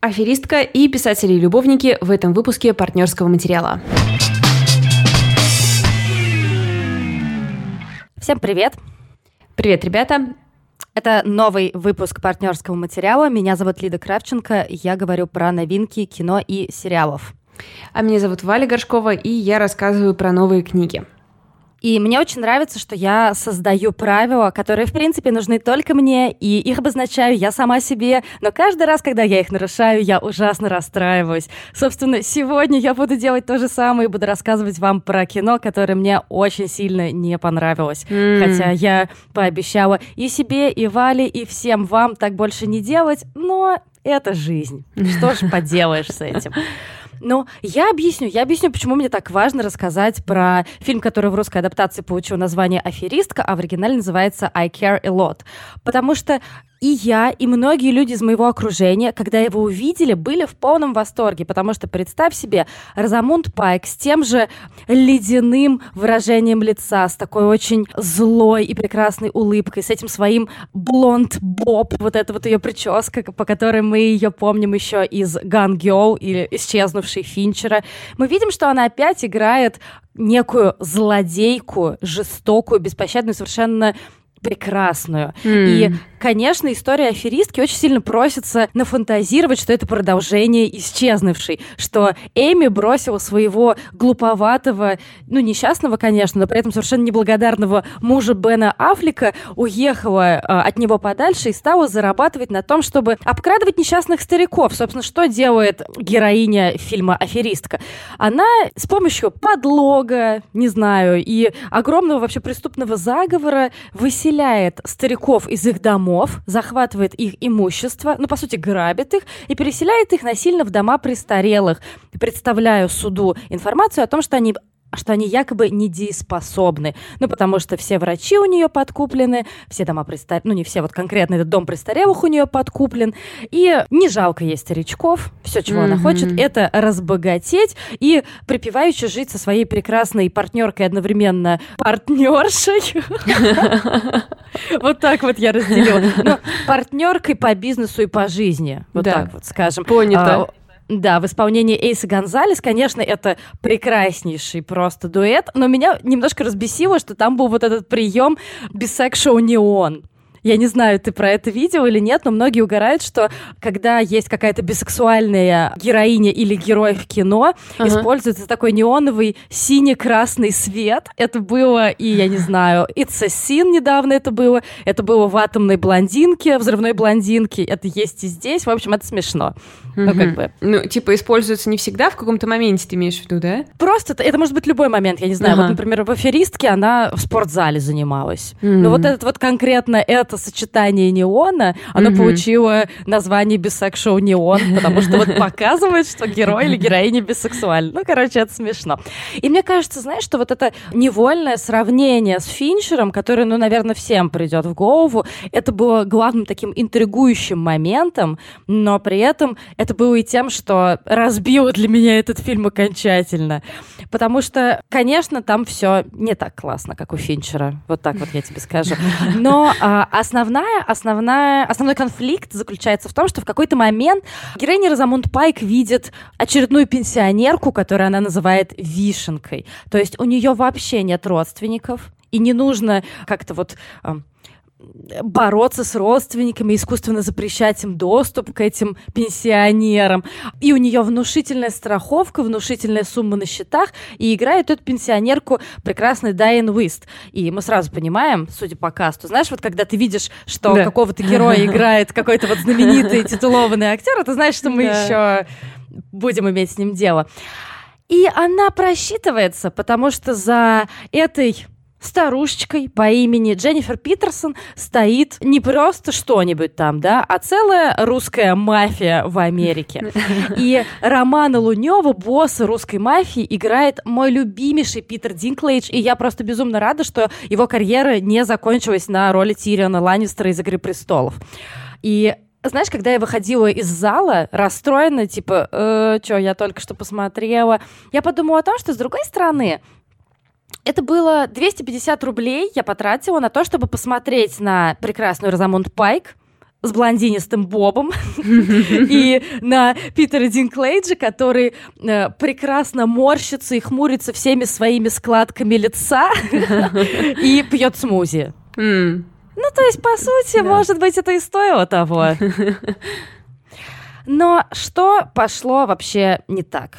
Аферистка и писатели-любовники в этом выпуске партнерского материала. Всем привет! Привет, ребята! Это новый выпуск партнерского материала. Меня зовут Лида Кравченко. Я говорю про новинки кино и сериалов. А меня зовут Валя Горшкова, и я рассказываю про новые книги. И мне очень нравится, что я создаю правила, которые, в принципе, нужны только мне, и их обозначаю я сама себе, но каждый раз, когда я их нарушаю, я ужасно расстраиваюсь. Собственно, сегодня я буду делать то же самое и буду рассказывать вам про кино, которое мне очень сильно не понравилось. Mm. Хотя я пообещала и себе, и Вале, и всем вам так больше не делать, но это жизнь. Что ж поделаешь с этим? Но я объясню, я объясню, почему мне так важно рассказать про фильм, который в русской адаптации получил название «Аферистка», а в оригинале называется «I Care a Lot». Потому что и я, и многие люди из моего окружения, когда его увидели, были в полном восторге, потому что представь себе, Розамунд Пайк с тем же ледяным выражением лица, с такой очень злой и прекрасной улыбкой, с этим своим блонд-боб, вот эта вот ее прическа, по которой мы ее помним еще из Gun Girl или исчезнувшей Финчера. Мы видим, что она опять играет некую злодейку, жестокую, беспощадную, совершенно прекрасную. Mm. И конечно, история аферистки очень сильно просится нафантазировать, что это продолжение исчезнувшей, что Эми бросила своего глуповатого, ну, несчастного, конечно, но при этом совершенно неблагодарного мужа Бена Аффлека, уехала э, от него подальше и стала зарабатывать на том, чтобы обкрадывать несчастных стариков. Собственно, что делает героиня фильма «Аферистка»? Она с помощью подлога, не знаю, и огромного вообще преступного заговора выселяет стариков из их домов, захватывает их имущество, ну, по сути, грабит их и переселяет их насильно в дома престарелых, представляя суду информацию о том, что они что они якобы недееспособны. Ну, потому что все врачи у нее подкуплены, все дома престарелых, ну, не все, вот конкретно этот дом престарелых у нее подкуплен. И не жалко ей старичков. Все, чего mm-hmm. она хочет, это разбогатеть и припеваючи жить со своей прекрасной партнеркой одновременно партнершей. Вот так вот я разделила. Ну, партнеркой по бизнесу и по жизни. Вот так вот скажем. Понято. Да, в исполнении Эйса Гонзалес, конечно, это прекраснейший просто дуэт, но меня немножко разбесило, что там был вот этот прием Bisexual Neon. Я не знаю, ты про это видел или нет, но многие угорают, что когда есть какая-то бисексуальная героиня или герой в кино, ага. используется такой неоновый синий-красный свет. Это было и, я не знаю, It's a Sin недавно это было, это было в «Атомной блондинке», «Взрывной блондинке», это есть и здесь. В общем, это смешно. Угу. Ну, как бы. Ну, типа, используется не всегда, в каком-то моменте ты имеешь в виду, да? Просто, это может быть любой момент, я не знаю. Ага. Вот, например, в «Аферистке» она в спортзале занималась. Mm. Но вот этот вот конкретно это сочетание неона, оно mm-hmm. получило название бисексуал неон, потому что вот показывает, что герой или героиня бисексуальны. Ну, короче, это смешно. И мне кажется, знаешь, что вот это невольное сравнение с Финчером, которое, ну, наверное, всем придет в голову, это было главным таким интригующим моментом, но при этом это было и тем, что разбило для меня этот фильм окончательно. Потому что, конечно, там все не так классно, как у Финчера. Вот так вот я тебе скажу. Но а, основная, основная, основной конфликт заключается в том, что в какой-то момент героиня Розамунд Пайк видит очередную пенсионерку, которую она называет вишенкой. То есть у нее вообще нет родственников, и не нужно как-то вот бороться с родственниками, искусственно запрещать им доступ к этим пенсионерам. И у нее внушительная страховка, внушительная сумма на счетах, и играет эту пенсионерку прекрасный Дайан Уист. И мы сразу понимаем, судя по касту, знаешь, вот когда ты видишь, что да. какого-то героя играет какой-то вот знаменитый титулованный актер, ты знаешь, что мы да. еще будем иметь с ним дело. И она просчитывается, потому что за этой старушечкой по имени Дженнифер Питерсон стоит не просто что-нибудь там, да, а целая русская мафия в Америке. И Романа Лунева, босс русской мафии, играет мой любимейший Питер Динклейдж, и я просто безумно рада, что его карьера не закончилась на роли Тириона Ланнистера из «Игры престолов». И знаешь, когда я выходила из зала, расстроена, типа, э, что, я только что посмотрела, я подумала о том, что, с другой стороны, это было 250 рублей я потратила на то, чтобы посмотреть на прекрасную Розамунд Пайк, с блондинистым Бобом и на Питера Динклейджа, который э, прекрасно морщится и хмурится всеми своими складками лица и пьет смузи. Ну, то есть, по сути, может быть, это и стоило того. Но что пошло вообще не так?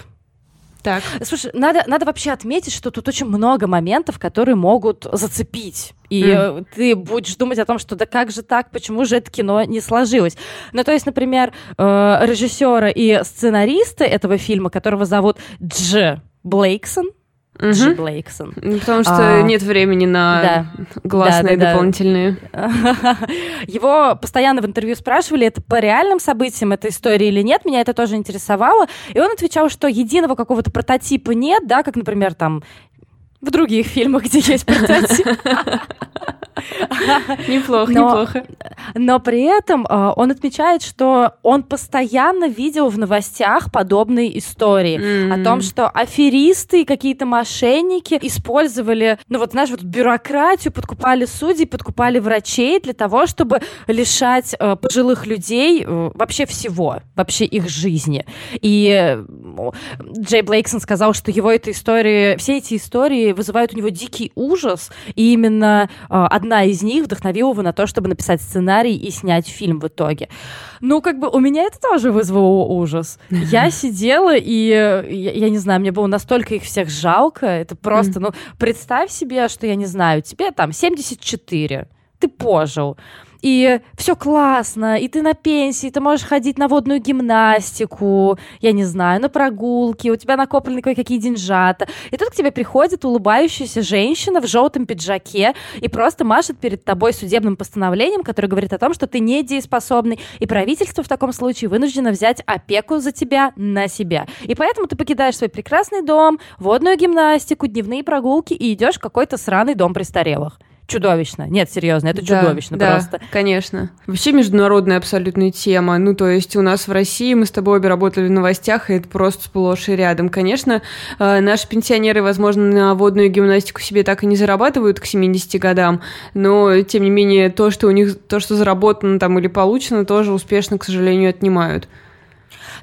Так. Слушай, надо, надо вообще отметить, что тут очень много моментов, которые могут зацепить. И mm. ты будешь думать о том, что да как же так, почему же это кино не сложилось. Ну, то есть, например, э, режиссера и сценариста этого фильма, которого зовут Дж. Блейксон, угу. Джи Блейксон. Ну, потому что а, нет времени на да, гласные да, да, дополнительные. Да. Его постоянно в интервью спрашивали, это по реальным событиям эта история или нет. Меня это тоже интересовало. И он отвечал, что единого какого-то прототипа нет, да, как, например, там в других фильмах, где есть прототип. Неплохо, неплохо. Но при этом э, он отмечает, что он постоянно видел в новостях подобные истории о том, что аферисты и какие-то мошенники использовали, ну вот знаешь, вот бюрократию, подкупали судей, подкупали врачей для того, чтобы лишать э, пожилых людей э, вообще всего, вообще их жизни. И Джей Блейксон сказал, что его эта история, все эти истории вызывают у него дикий ужас, и именно одна одна из них вдохновила его на то, чтобы написать сценарий и снять фильм в итоге. Ну, как бы у меня это тоже вызвало ужас. Я сидела, и я, я не знаю, мне было настолько их всех жалко. Это просто, ну, представь себе, что, я не знаю, тебе там 74, ты пожил и все классно, и ты на пенсии, ты можешь ходить на водную гимнастику, я не знаю, на прогулки, у тебя накоплены кое-какие деньжата. И тут к тебе приходит улыбающаяся женщина в желтом пиджаке и просто машет перед тобой судебным постановлением, которое говорит о том, что ты недееспособный, и правительство в таком случае вынуждено взять опеку за тебя на себя. И поэтому ты покидаешь свой прекрасный дом, водную гимнастику, дневные прогулки и идешь в какой-то сраный дом престарелых чудовищно. Нет, серьезно, это да, чудовищно да, просто. конечно. Вообще международная абсолютная тема. Ну, то есть у нас в России, мы с тобой обе работали в новостях, и это просто сплошь и рядом. Конечно, э, наши пенсионеры, возможно, на водную гимнастику себе так и не зарабатывают к 70 годам, но, тем не менее, то, что у них, то, что заработано там или получено, тоже успешно, к сожалению, отнимают.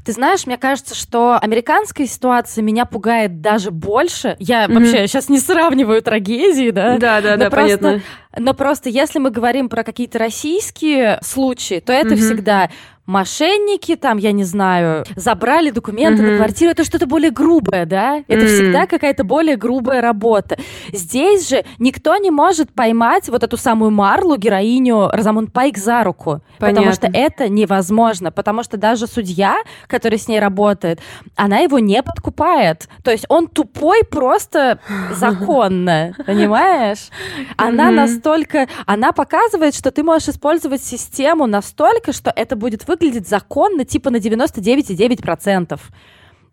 Ты знаешь, мне кажется, что американская ситуация меня пугает даже больше. Я mm-hmm. вообще сейчас не сравниваю трагедии, да? Да, да, да, просто, понятно. Но просто если мы говорим про какие-то российские случаи, то это mm-hmm. всегда мошенники, там, я не знаю, забрали документы mm-hmm. на квартиру, это что-то более грубое, да? Это mm-hmm. всегда какая-то более грубая работа. Здесь же никто не может поймать вот эту самую Марлу, героиню Розамунд Пайк, за руку. Понятно. Потому что это невозможно. Потому что даже судья, который с ней работает, она его не подкупает. То есть он тупой просто законно, понимаешь? Она настолько... Она показывает, что ты можешь использовать систему настолько, что это будет выглядеть выглядит законно типа на 99,9%.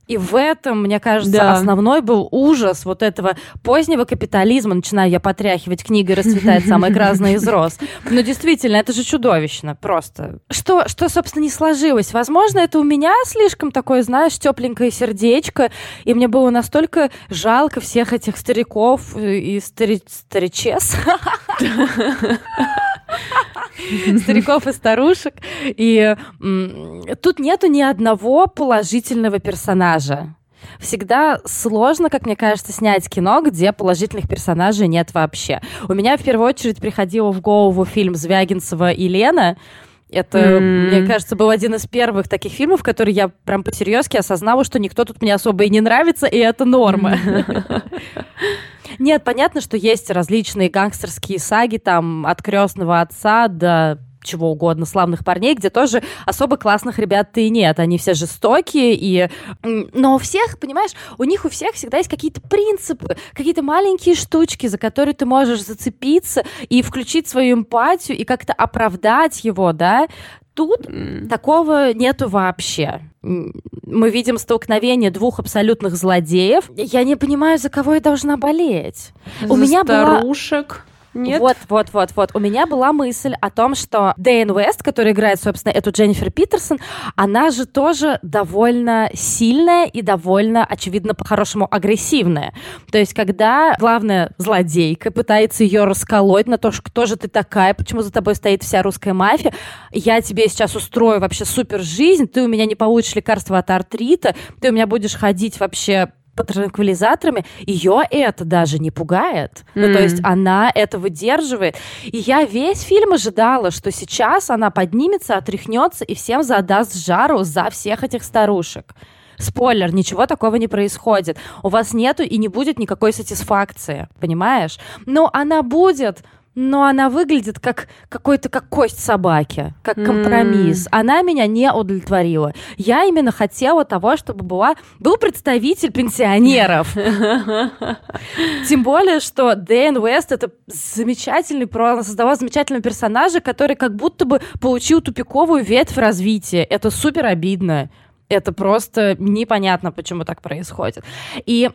И в этом, мне кажется, да. основной был ужас вот этого позднего капитализма. Начинаю я потряхивать, книга расцветает самый грязный из роз. Но действительно, это же чудовищно просто. Что, что, собственно, не сложилось? Возможно, это у меня слишком такое, знаешь, тепленькое сердечко, и мне было настолько жалко всех этих стариков и стари... старичес. стариков и старушек. И тут нету ни одного положительного персонажа. Всегда сложно, как мне кажется, снять кино, где положительных персонажей нет вообще. У меня в первую очередь приходило в голову фильм Звягинцева и Лена. Это, mm-hmm. мне кажется, был один из первых таких фильмов, который я прям по-серьезки осознала, что никто тут мне особо и не нравится, и это норма. Нет, понятно, что есть различные гангстерские саги, там, от крестного отца до чего угодно, славных парней, где тоже особо классных ребят-то и нет. Они все жестокие, и... но у всех, понимаешь, у них у всех всегда есть какие-то принципы, какие-то маленькие штучки, за которые ты можешь зацепиться и включить свою эмпатию и как-то оправдать его, да. Тут mm. такого нету вообще. Мы видим столкновение двух абсолютных злодеев. Я не понимаю, за кого я должна болеть. За У меня старушек. Была... Нет? Вот, вот, вот, вот. У меня была мысль о том, что Дэйн Уэст, который играет, собственно, эту Дженнифер Питерсон, она же тоже довольно сильная и довольно, очевидно, по-хорошему агрессивная. То есть, когда главная злодейка пытается ее расколоть на то, что кто же ты такая, почему за тобой стоит вся русская мафия, я тебе сейчас устрою вообще супер жизнь, ты у меня не получишь лекарства от артрита, ты у меня будешь ходить вообще транквилизаторами, ее это даже не пугает. Mm. Ну, то есть она это выдерживает. И я весь фильм ожидала, что сейчас она поднимется, отряхнется и всем задаст жару за всех этих старушек. Спойлер, ничего такого не происходит. У вас нету и не будет никакой сатисфакции, понимаешь? Но она будет, но она выглядит как какой-то как кость собаки, как компромисс. Mm. Она меня не удовлетворила. Я именно хотела того, чтобы была был представитель пенсионеров. Тем более, что Дэн Уэст это замечательный, создавал замечательного персонажа, который как будто бы получил тупиковую ветвь развития. Это супер обидно. Это просто непонятно, почему так происходит. И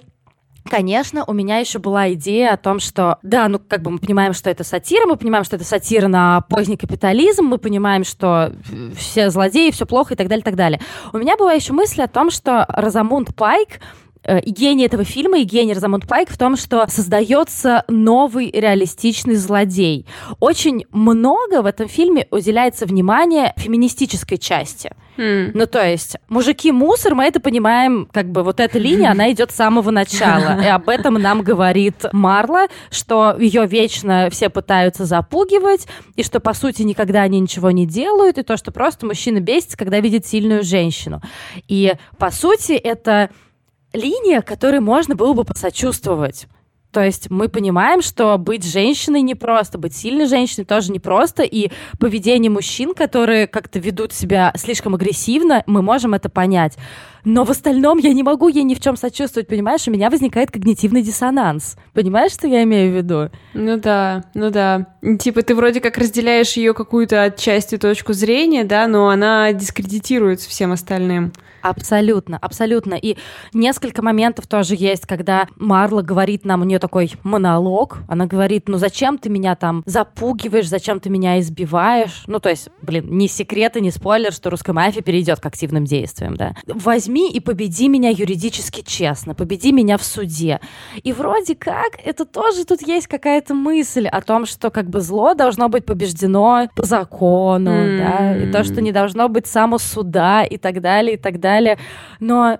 Конечно, у меня еще была идея о том, что, да, ну, как бы мы понимаем, что это сатира, мы понимаем, что это сатира на поздний капитализм, мы понимаем, что все злодеи, все плохо и так далее, и так далее. У меня была еще мысль о том, что Розамунд Пайк Э, и гений этого фильма, и гений Розамунд Пайк в том, что создается новый реалистичный злодей. Очень много в этом фильме уделяется внимание феминистической части. Mm. Ну, то есть, мужики мусор, мы это понимаем, как бы вот эта линия, она идет с самого начала. И об этом нам говорит Марла, что ее вечно все пытаются запугивать, и что, по сути, никогда они ничего не делают, и то, что просто мужчина бесится, когда видит сильную женщину. И, по сути, это линия, которой можно было бы посочувствовать. То есть мы понимаем, что быть женщиной непросто, быть сильной женщиной тоже непросто, и поведение мужчин, которые как-то ведут себя слишком агрессивно, мы можем это понять. Но в остальном я не могу ей ни в чем сочувствовать, понимаешь? У меня возникает когнитивный диссонанс. Понимаешь, что я имею в виду? Ну да, ну да. Типа ты вроде как разделяешь ее какую-то отчасти точку зрения, да, но она дискредитируется всем остальным. Абсолютно, абсолютно. И несколько моментов тоже есть, когда Марла говорит нам, у нее такой монолог, она говорит, ну зачем ты меня там запугиваешь, зачем ты меня избиваешь? Ну, то есть, блин, ни секрет и ни спойлер, что русская мафия перейдет к активным действиям, да. Возьми и победи меня юридически честно, победи меня в суде. И вроде как, это тоже тут есть какая-то мысль о том, что как бы зло должно быть побеждено по закону, mm-hmm. да, и то, что не должно быть само суда и так далее, и так далее. Но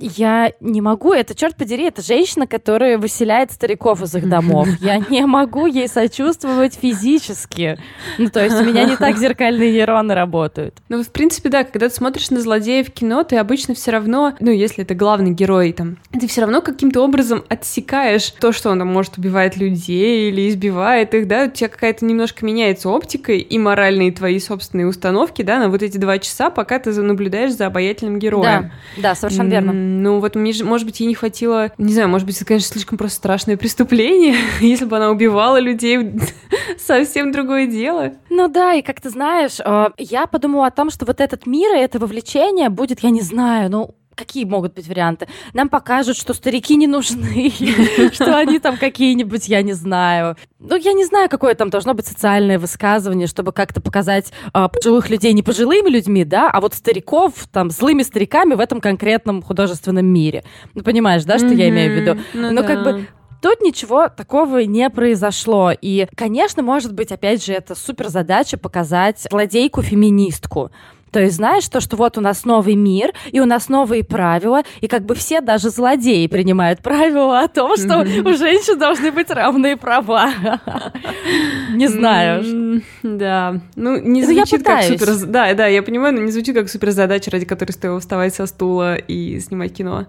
я не могу, это, черт подери, это женщина, которая выселяет стариков из их домов. Я не могу ей сочувствовать физически. Ну, то есть у меня не так зеркальные нейроны работают. Ну, в принципе, да, когда ты смотришь на злодеев в кино, ты обычно все равно, ну, если это главный герой, там, ты все равно каким-то образом отсекаешь то, что он там, может, убивает людей или избивает их, да, у тебя какая-то немножко меняется оптика и моральные твои собственные установки, да, на вот эти два часа, пока ты наблюдаешь за обаятельным героем. Да, да, совершенно верно. Ну, вот, мне, может быть, ей не хватило... Не знаю, может быть, это, конечно, слишком просто страшное преступление, если бы она убивала людей, совсем другое дело. Ну да, и как ты знаешь, э, я подумала о том, что вот этот мир и это вовлечение будет, я не знаю, ну, какие могут быть варианты? Нам покажут, что старики не нужны, что они там какие-нибудь, я не знаю. Ну, я не знаю, какое там должно быть социальное высказывание, чтобы как-то показать э, пожилых людей не пожилыми людьми, да, а вот стариков там злыми стариками в этом конкретном художественном мире. Ну, понимаешь, да, что я имею в виду? Ну, Но как бы Тут ничего такого не произошло. И, конечно, может быть, опять же, это супер задача показать злодейку-феминистку. То есть знаешь, то, что вот у нас новый мир, и у нас новые правила, и как бы все, даже злодеи, принимают правила о том, что у женщин должны быть равные права. Не знаю. Да. Ну, не ну, звучит как супер... Да, да, я понимаю, но не звучит как супер задача, ради которой стоило вставать со стула и снимать кино.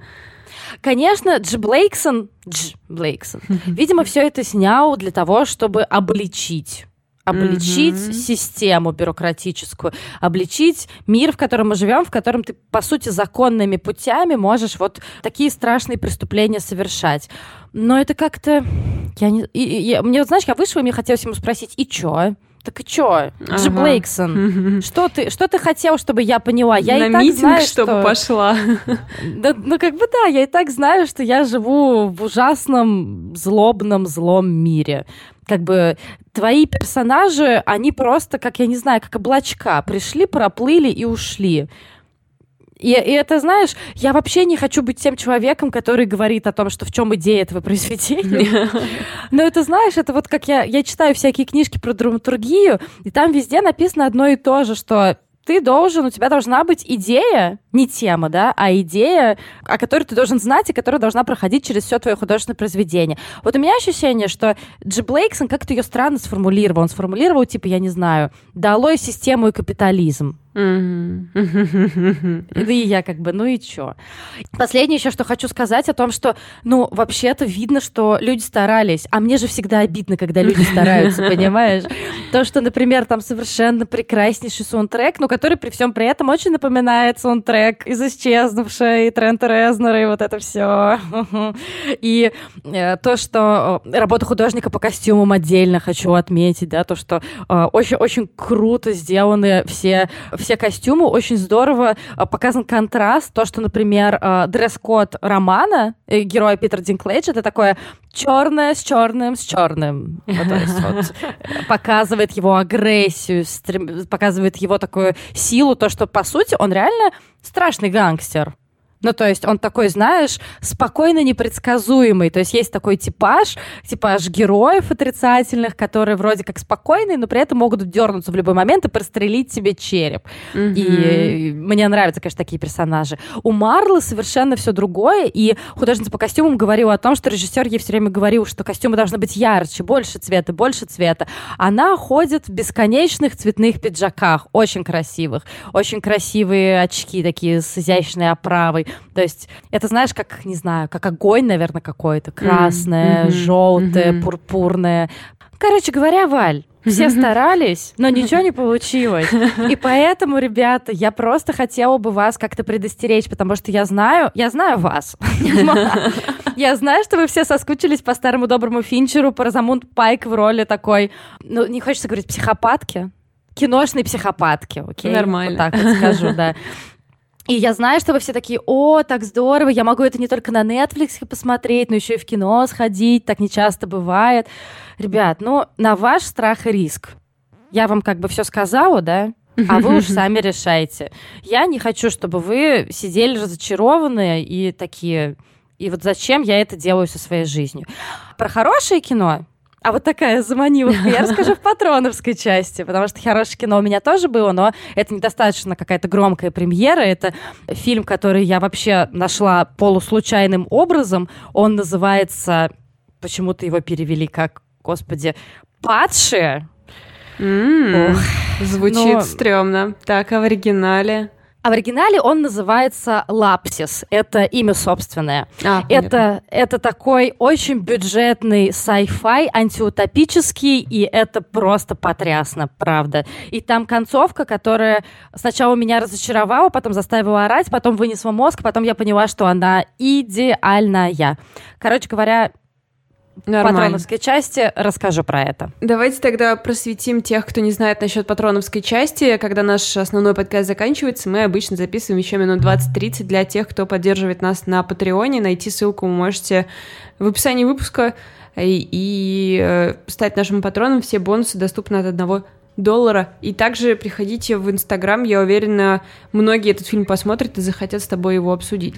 Конечно, Дж Блейксон, Дж Блейксон, видимо, все это снял для того, чтобы обличить обличить mm-hmm. систему бюрократическую, обличить мир, в котором мы живем, в котором ты, по сути, законными путями можешь вот такие страшные преступления совершать. Но это как-то... Я не... и, и, мне, вот, знаешь, я вышла, и мне хотелось ему спросить, и чё? Так и чё? Ага. Блейксон. Что ты, что ты хотел, чтобы я поняла? Я На и так митинг, знаю, чтобы что... пошла. Да, ну, как бы да, я и так знаю, что я живу в ужасном, злобном, злом мире. Как бы твои персонажи, они просто, как я не знаю, как облачка. Пришли, проплыли и ушли. И, и это, знаешь, я вообще не хочу быть тем человеком, который говорит о том, что в чем идея этого произведения. Но это, знаешь, это вот как я, я читаю всякие книжки про драматургию, и там везде написано одно и то же, что ты должен, у тебя должна быть идея, не тема, да, а идея, о которой ты должен знать и которая должна проходить через все твое художественное произведение. Вот у меня ощущение, что Джи Блейксон как-то ее странно сформулировал. Он сформулировал, типа, я не знаю, долой систему и капитализм. Mm-hmm. И я как бы, ну и чё? Последнее еще, что хочу сказать о том, что, ну, вообще-то видно, что люди старались, а мне же всегда обидно, когда люди стараются, понимаешь? То, что, например, там совершенно прекраснейший саундтрек, но который при всем при этом очень напоминает саундтрек из «Исчезнувшей», Трента Резнера и вот это все. И э, то, что э, работа художника по костюмам отдельно хочу отметить, да, то, что очень-очень э, круто сделаны все все костюмы, очень здорово а, показан контраст. То, что, например, а, дресс-код романа э, героя Питера Динклейдж, это такое черное с черным с черным. Показывает его агрессию, показывает его такую силу, то, что, по сути, он реально страшный гангстер. Ну, то есть он такой, знаешь, спокойно непредсказуемый. То есть есть такой типаж, типаж героев отрицательных, которые вроде как спокойные, но при этом могут дернуться в любой момент и прострелить себе череп. Mm-hmm. И мне нравятся, конечно, такие персонажи. У Марлы совершенно все другое, и художница по костюмам говорила о том, что режиссер ей все время говорил, что костюмы должны быть ярче, больше цвета, больше цвета. Она ходит в бесконечных цветных пиджаках, очень красивых, очень красивые очки такие с изящной оправой. То есть это, знаешь, как, не знаю, как огонь, наверное, какой-то. Красное, mm-hmm. желтое, mm-hmm. пурпурное. Короче говоря, Валь, все старались, но ничего не получилось. И поэтому, ребята, я просто хотела бы вас как-то предостеречь, потому что я знаю, я знаю вас. Я знаю, что вы все соскучились по старому доброму Финчеру, по Розамунд Пайк в роли такой, ну, не хочется говорить психопатки, киношной психопатки, окей? Нормально. Вот так вот скажу, да. И я знаю, что вы все такие, о, так здорово, я могу это не только на Netflix посмотреть, но еще и в кино сходить, так не часто бывает. Ребят, ну, на ваш страх и риск. Я вам как бы все сказала, да? А вы уж сами решайте. Я не хочу, чтобы вы сидели разочарованные и такие, и вот зачем я это делаю со своей жизнью. Про хорошее кино а вот такая заманивка я расскажу в патроновской части, потому что хорошее кино у меня тоже было, но это недостаточно какая-то громкая премьера. Это фильм, который я вообще нашла полуслучайным образом. Он называется... Почему-то его перевели как, господи, «Падшие». Mm, звучит но... стрёмно. Так, а в оригинале? А в оригинале он называется Лапсис. Это имя собственное. А, это, это такой очень бюджетный sci-fi, антиутопический, и это просто потрясно, правда. И там концовка, которая сначала меня разочаровала, потом заставила орать, потом вынесла мозг, потом я поняла, что она идеальная. Короче говоря, Нормально. патроновской части расскажу про это. Давайте тогда просветим тех, кто не знает насчет патроновской части. Когда наш основной подкаст заканчивается, мы обычно записываем еще минут 20-30 для тех, кто поддерживает нас на Патреоне. Найти ссылку вы можете в описании выпуска и, и э, стать нашим патроном. Все бонусы доступны от одного доллара. И также приходите в Инстаграм, я уверена, многие этот фильм посмотрят и захотят с тобой его обсудить.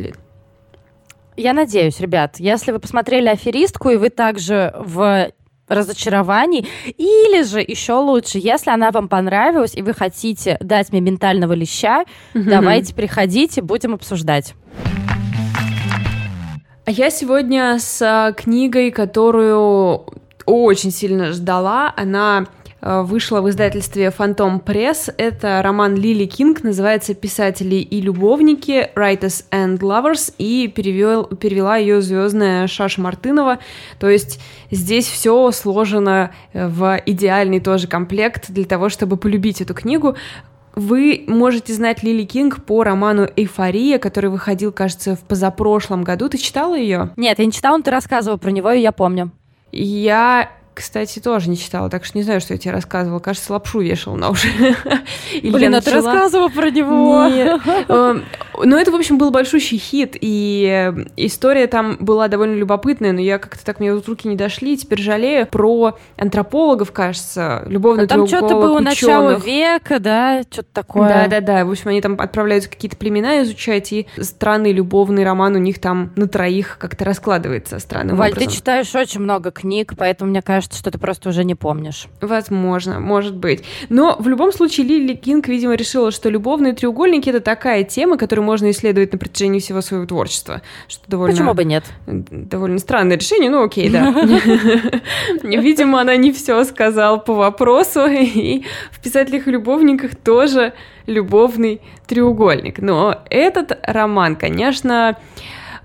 Я надеюсь, ребят, если вы посмотрели «Аферистку», и вы также в разочарований, или же еще лучше, если она вам понравилась, и вы хотите дать мне ментального леща, mm-hmm. давайте приходите, будем обсуждать. А я сегодня с а, книгой, которую очень сильно ждала. Она вышла в издательстве «Фантом Пресс». Это роман Лили Кинг, называется «Писатели и любовники», «Writers and Lovers», и перевел, перевела ее звездная Шаша Мартынова. То есть здесь все сложено в идеальный тоже комплект для того, чтобы полюбить эту книгу. Вы можете знать Лили Кинг по роману «Эйфория», который выходил, кажется, в позапрошлом году. Ты читала ее? Нет, я не читала, но ты рассказывала про него, и я помню. Я кстати, тоже не читала, так что не знаю, что я тебе рассказывала. Кажется, лапшу вешал на уши. Блин, а ты рассказывала про него? Нет. Эм, ну, это, в общем, был большущий хит, и история там была довольно любопытная, но я как-то так, мне вот руки не дошли, теперь жалею. Про антропологов, кажется, любовный Там что-то было начало века, да, что-то такое. Да-да-да, в общем, они там отправляются какие-то племена изучать, и странный любовный роман у них там на троих как-то раскладывается странным Валь, образом. ты читаешь очень много книг, поэтому мне кажется, кажется, что ты просто уже не помнишь. Возможно, может быть. Но в любом случае Лили Кинг, видимо, решила, что любовные треугольники — это такая тема, которую можно исследовать на протяжении всего своего творчества. Что довольно... Почему бы нет? Довольно странное решение, ну окей, да. Видимо, она не все сказала по вопросу, и в «Писателях и любовниках» тоже любовный треугольник. Но этот роман, конечно,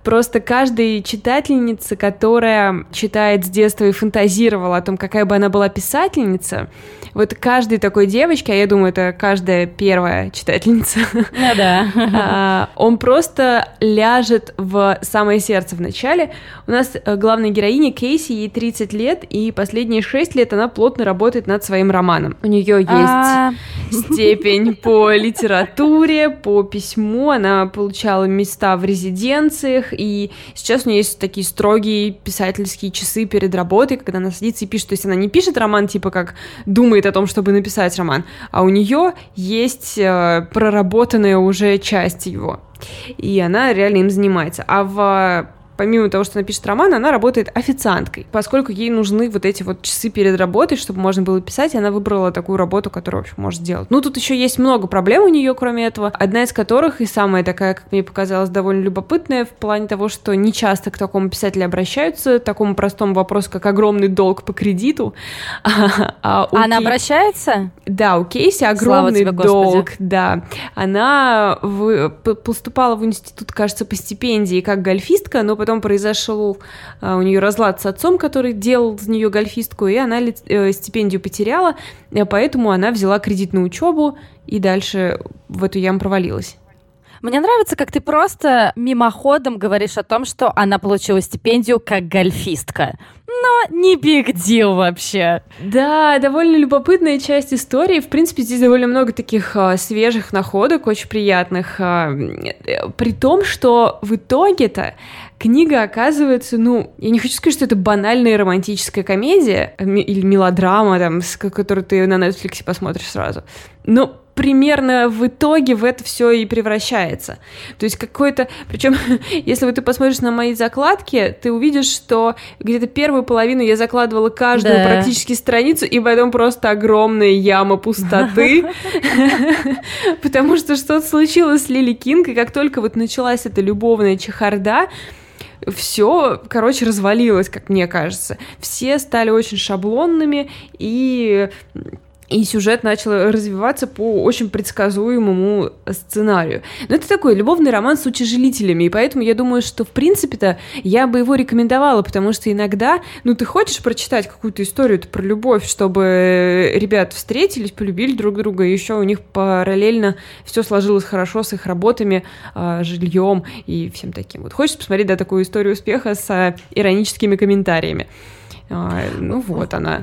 Просто каждой читательнице, которая читает с детства и фантазировала о том, какая бы она была писательница, вот каждой такой девочке, а я думаю, это каждая первая читательница, ну, да. А, он просто ляжет в самое сердце в начале. У нас э, главная героиня Кейси, ей 30 лет, и последние 6 лет она плотно работает над своим романом. У нее есть а. степень по литературе, по письму, она получала места в резиденциях, и сейчас у нее есть такие строгие писательские часы перед работой, когда она садится и пишет. То есть она не пишет роман, типа как думает о том, чтобы написать роман, а у нее есть э, проработанная уже часть его. И она реально им занимается. А в помимо того, что она пишет роман, она работает официанткой, поскольку ей нужны вот эти вот часы перед работой, чтобы можно было писать, и она выбрала такую работу, которую, в общем, может сделать. Ну, тут еще есть много проблем у нее, кроме этого, одна из которых, и самая такая, как мне показалось, довольно любопытная, в плане того, что не часто к такому писателю обращаются, такому простому вопросу, как огромный долг по кредиту. А, а она Кей... обращается? Да, у Кейси огромный тебе, долг, да. Она в... поступала в институт, кажется, по стипендии как гольфистка, но потом произошел а, у нее разлад с отцом, который делал из нее гольфистку, и она э, стипендию потеряла, э, поэтому она взяла кредит на учебу и дальше в эту яму провалилась. Мне нравится, как ты просто мимоходом говоришь о том, что она получила стипендию как гольфистка. Но не big deal вообще. Да, довольно любопытная часть истории. В принципе, здесь довольно много таких а, свежих находок, очень приятных. А, э, при том, что в итоге-то книга оказывается, ну, я не хочу сказать, что это банальная романтическая комедия или мелодрама, там, с которую ты на Netflix посмотришь сразу. Но примерно в итоге в это все и превращается. То есть какой-то... Причем, если вот ты посмотришь на мои закладки, ты увидишь, что где-то первую половину я закладывала каждую да. практически страницу, и потом просто огромная яма пустоты. Потому что что-то случилось с Лили Кинг, и как только вот началась эта любовная чехарда, все, короче, развалилось, как мне кажется. Все стали очень шаблонными и и сюжет начал развиваться по очень предсказуемому сценарию. Но это такой любовный роман с утяжелителями, и поэтому я думаю, что в принципе-то я бы его рекомендовала, потому что иногда, ну, ты хочешь прочитать какую-то историю про любовь, чтобы ребят встретились, полюбили друг друга, и еще у них параллельно все сложилось хорошо с их работами, а, жильем и всем таким. Вот хочешь посмотреть, да, такую историю успеха с ироническими комментариями. А, ну вот она.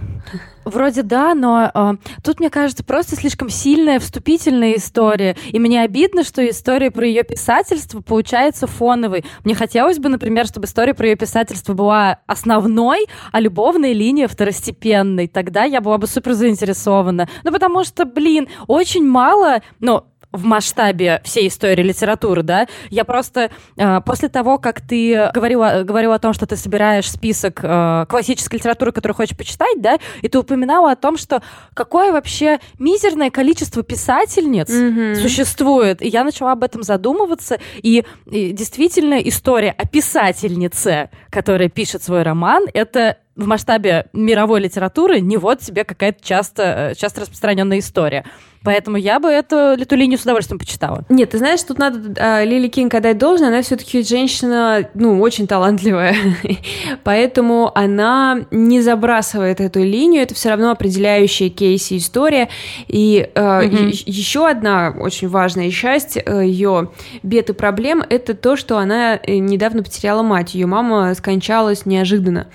Вроде да, но э, тут, мне кажется, просто слишком сильная вступительная история. И мне обидно, что история про ее писательство получается фоновой. Мне хотелось бы, например, чтобы история про ее писательство была основной, а любовная линия второстепенной. Тогда я была бы супер заинтересована. Ну, потому что, блин, очень мало, ну, в масштабе всей истории литературы, да. Я просто э, после того, как ты говорила, говорила о том, что ты собираешь список э, классической литературы, которую хочешь почитать, да, и ты упоминала о том, что какое вообще мизерное количество писательниц mm-hmm. существует. И я начала об этом задумываться, и, и действительно история о писательнице, которая пишет свой роман, это в масштабе мировой литературы не вот тебе какая-то часто, э, часто распространенная история. Поэтому я бы эту, эту линию с удовольствием почитала. Нет, ты знаешь, тут надо а, Лили Кинг отдать должное, она все-таки женщина, ну, очень талантливая. Поэтому она не забрасывает эту линию, это все равно определяющая Кейси история. И а, mm-hmm. еще одна очень важная часть э, ее бед и проблем это то, что она э, недавно потеряла мать. Ее мама скончалась неожиданно.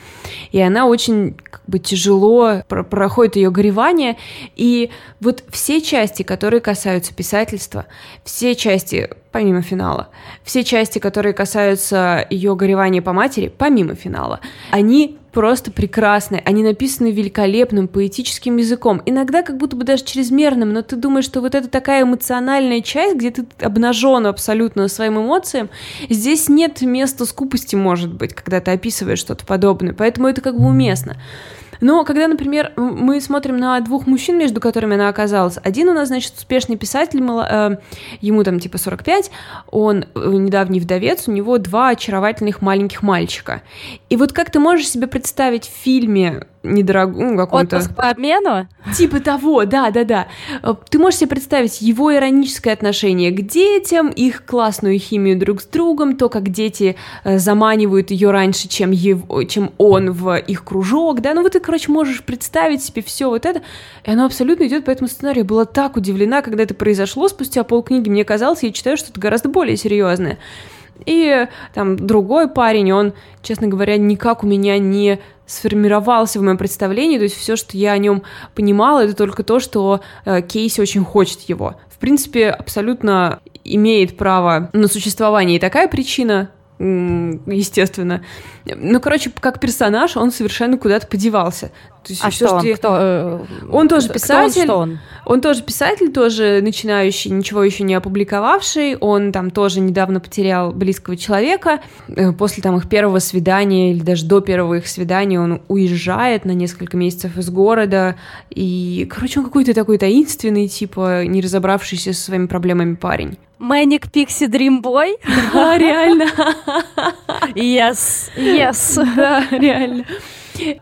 И она очень как бы тяжело про проходит ее горевание, и вот все части, которые касаются писательства, все части помимо финала. Все части, которые касаются ее горевания по матери, помимо финала, они просто прекрасные, они написаны великолепным поэтическим языком, иногда как будто бы даже чрезмерным, но ты думаешь, что вот это такая эмоциональная часть, где ты обнажен абсолютно своим эмоциям, здесь нет места скупости, может быть, когда ты описываешь что-то подобное, поэтому это как бы уместно. Но когда, например, мы смотрим на двух мужчин, между которыми она оказалась, один у нас, значит, успешный писатель, э, ему там типа 45, он э, недавний вдовец, у него два очаровательных маленьких мальчика. И вот как ты можешь себе представить в фильме недорогую, ну, какую-то... Отпуск по обмену? Типа того, да-да-да. Э, ты можешь себе представить его ироническое отношение к детям, их классную химию друг с другом, то, как дети заманивают ее раньше, чем, его, чем он в их кружок, да, ну вот ты, короче, можешь представить себе все вот это, и оно абсолютно идет по этому сценарию. Я была так удивлена, когда это произошло спустя полкниги, мне казалось, я читаю что-то гораздо более серьезное. И там другой парень, он, честно говоря, никак у меня не сформировался в моем представлении, то есть все, что я о нем понимала, это только то, что э, Кейси очень хочет его. В принципе, абсолютно имеет право на существование и такая причина, естественно. Ну, короче, как персонаж он совершенно куда-то подевался. То есть, а все, что, он? Что... Кто, э, он тоже писатель. Кто он, он? он тоже писатель, тоже начинающий, ничего еще не опубликовавший. Он там тоже недавно потерял близкого человека. Э, после там их первого свидания или даже до первого их свидания он уезжает на несколько месяцев из города. И, короче, он какой-то такой таинственный, типа, не разобравшийся со своими проблемами парень. Manic Pixie Dream Boy? Да, реально. Yes, yes. Да, реально.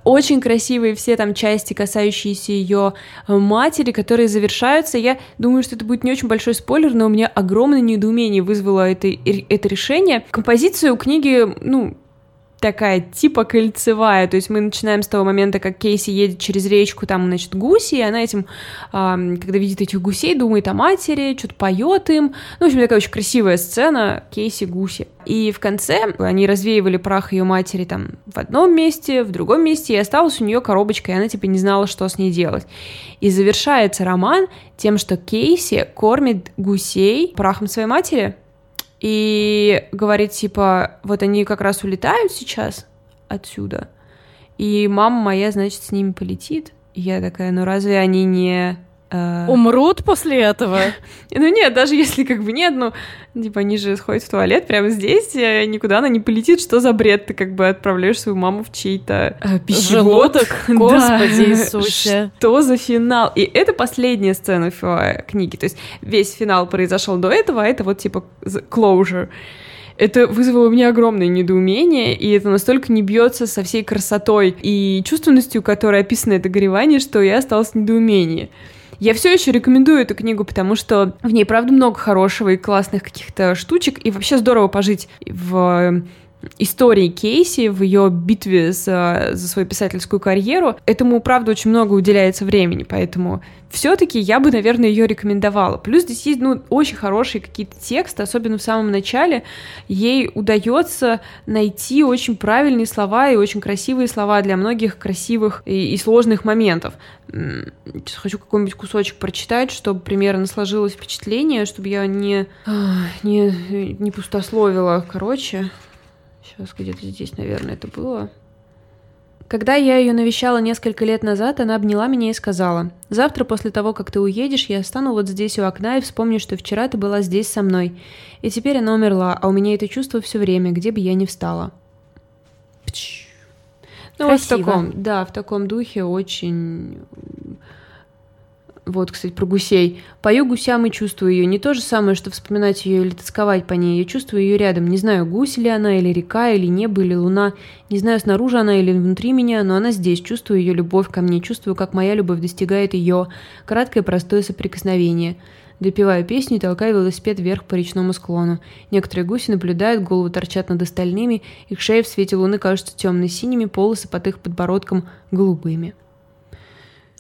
Очень красивые все там части, касающиеся ее э, матери, которые завершаются. Я думаю, что это будет не очень большой спойлер, но у меня огромное недоумение вызвало это, это решение. Композиция у книги, ну, такая типа кольцевая, то есть мы начинаем с того момента, как Кейси едет через речку, там, значит, гуси, и она этим, когда видит этих гусей, думает о матери, что-то поет им, ну, в общем, такая очень красивая сцена, Кейси, гуси. И в конце они развеивали прах ее матери там в одном месте, в другом месте, и осталась у нее коробочка, и она типа не знала, что с ней делать. И завершается роман тем, что Кейси кормит гусей прахом своей матери, и говорит, типа, вот они как раз улетают сейчас отсюда, и мама моя, значит, с ними полетит. И я такая, ну разве они не Умрут после этого? ну нет, даже если как бы нет, ну, типа они же сходят в туалет прямо здесь, никуда она не полетит, что за бред? Ты как бы отправляешь свою маму в чей-то э, пищевод. Господи Иисусе. Что за финал? И это последняя сцена в книге, то есть весь финал произошел до этого, а это вот типа closure это вызвало у меня огромное недоумение, и это настолько не бьется со всей красотой и чувственностью, которой описано это горевание, что я осталась в недоумении. Я все еще рекомендую эту книгу, потому что в ней, правда, много хорошего и классных каких-то штучек, и вообще здорово пожить в истории Кейси, в ее битве за, за свою писательскую карьеру, этому, правда, очень много уделяется времени, поэтому все-таки я бы, наверное, ее рекомендовала. Плюс здесь есть, ну, очень хорошие какие-то тексты, особенно в самом начале. Ей удается найти очень правильные слова и очень красивые слова для многих красивых и, и сложных моментов. Сейчас хочу какой-нибудь кусочек прочитать, чтобы примерно сложилось впечатление, чтобы я не, не, не пустословила. Короче, Сейчас где-то здесь, наверное, это было. Когда я ее навещала несколько лет назад, она обняла меня и сказала, «Завтра после того, как ты уедешь, я стану вот здесь у окна и вспомню, что вчера ты была здесь со мной. И теперь она умерла, а у меня это чувство все время, где бы я ни встала». Ну, вот в таком, да, в таком духе очень вот, кстати, про гусей. Пою гусям и чувствую ее. Не то же самое, что вспоминать ее или тосковать по ней. Я чувствую ее рядом. Не знаю, гусь ли она, или река, или небо, или луна. Не знаю, снаружи она или внутри меня, но она здесь. Чувствую ее любовь ко мне. Чувствую, как моя любовь достигает ее. Краткое простое соприкосновение. Допиваю песню и толкаю велосипед вверх по речному склону. Некоторые гуси наблюдают, головы торчат над остальными, их шеи в свете луны кажутся темно-синими, полосы под их подбородком голубыми.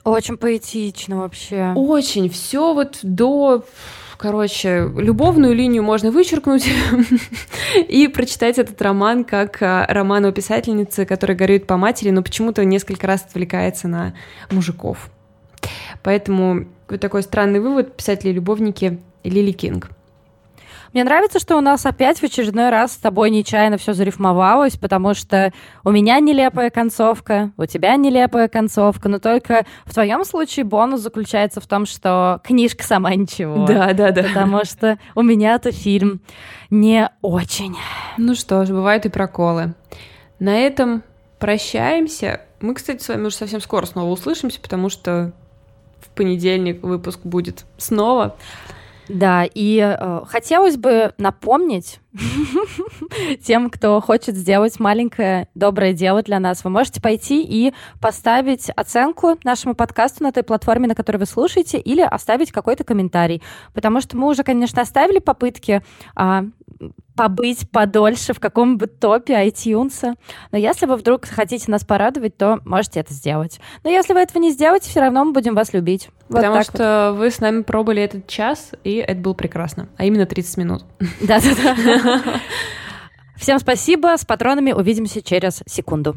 Очень поэтично вообще. Очень. Все вот до Короче, любовную линию можно вычеркнуть и прочитать этот роман как а, роман о писательнице, которая горюет по матери, но почему-то несколько раз отвлекается на мужиков. Поэтому вот такой странный вывод писатели-любовники Лили Кинг. Мне нравится, что у нас опять в очередной раз с тобой нечаянно все зарифмовалось, потому что у меня нелепая концовка, у тебя нелепая концовка, но только в твоем случае бонус заключается в том, что книжка сама ничего. Да, да, да. Потому что у меня-то фильм не очень. Ну что ж, бывают и проколы. На этом прощаемся. Мы, кстати, с вами уже совсем скоро снова услышимся, потому что в понедельник выпуск будет снова. Да, и э, хотелось бы напомнить тем, кто хочет сделать маленькое доброе дело для нас, вы можете пойти и поставить оценку нашему подкасту на той платформе, на которой вы слушаете, или оставить какой-то комментарий. Потому что мы уже, конечно, оставили попытки а, побыть подольше в каком-нибудь топе iTunes. Но если вы вдруг хотите нас порадовать, то можете это сделать. Но если вы этого не сделаете, все равно мы будем вас любить. Вот Потому что вот. вы с нами пробовали этот час, и это было прекрасно. А именно 30 минут. Да-да-да. Всем спасибо. С патронами увидимся через секунду.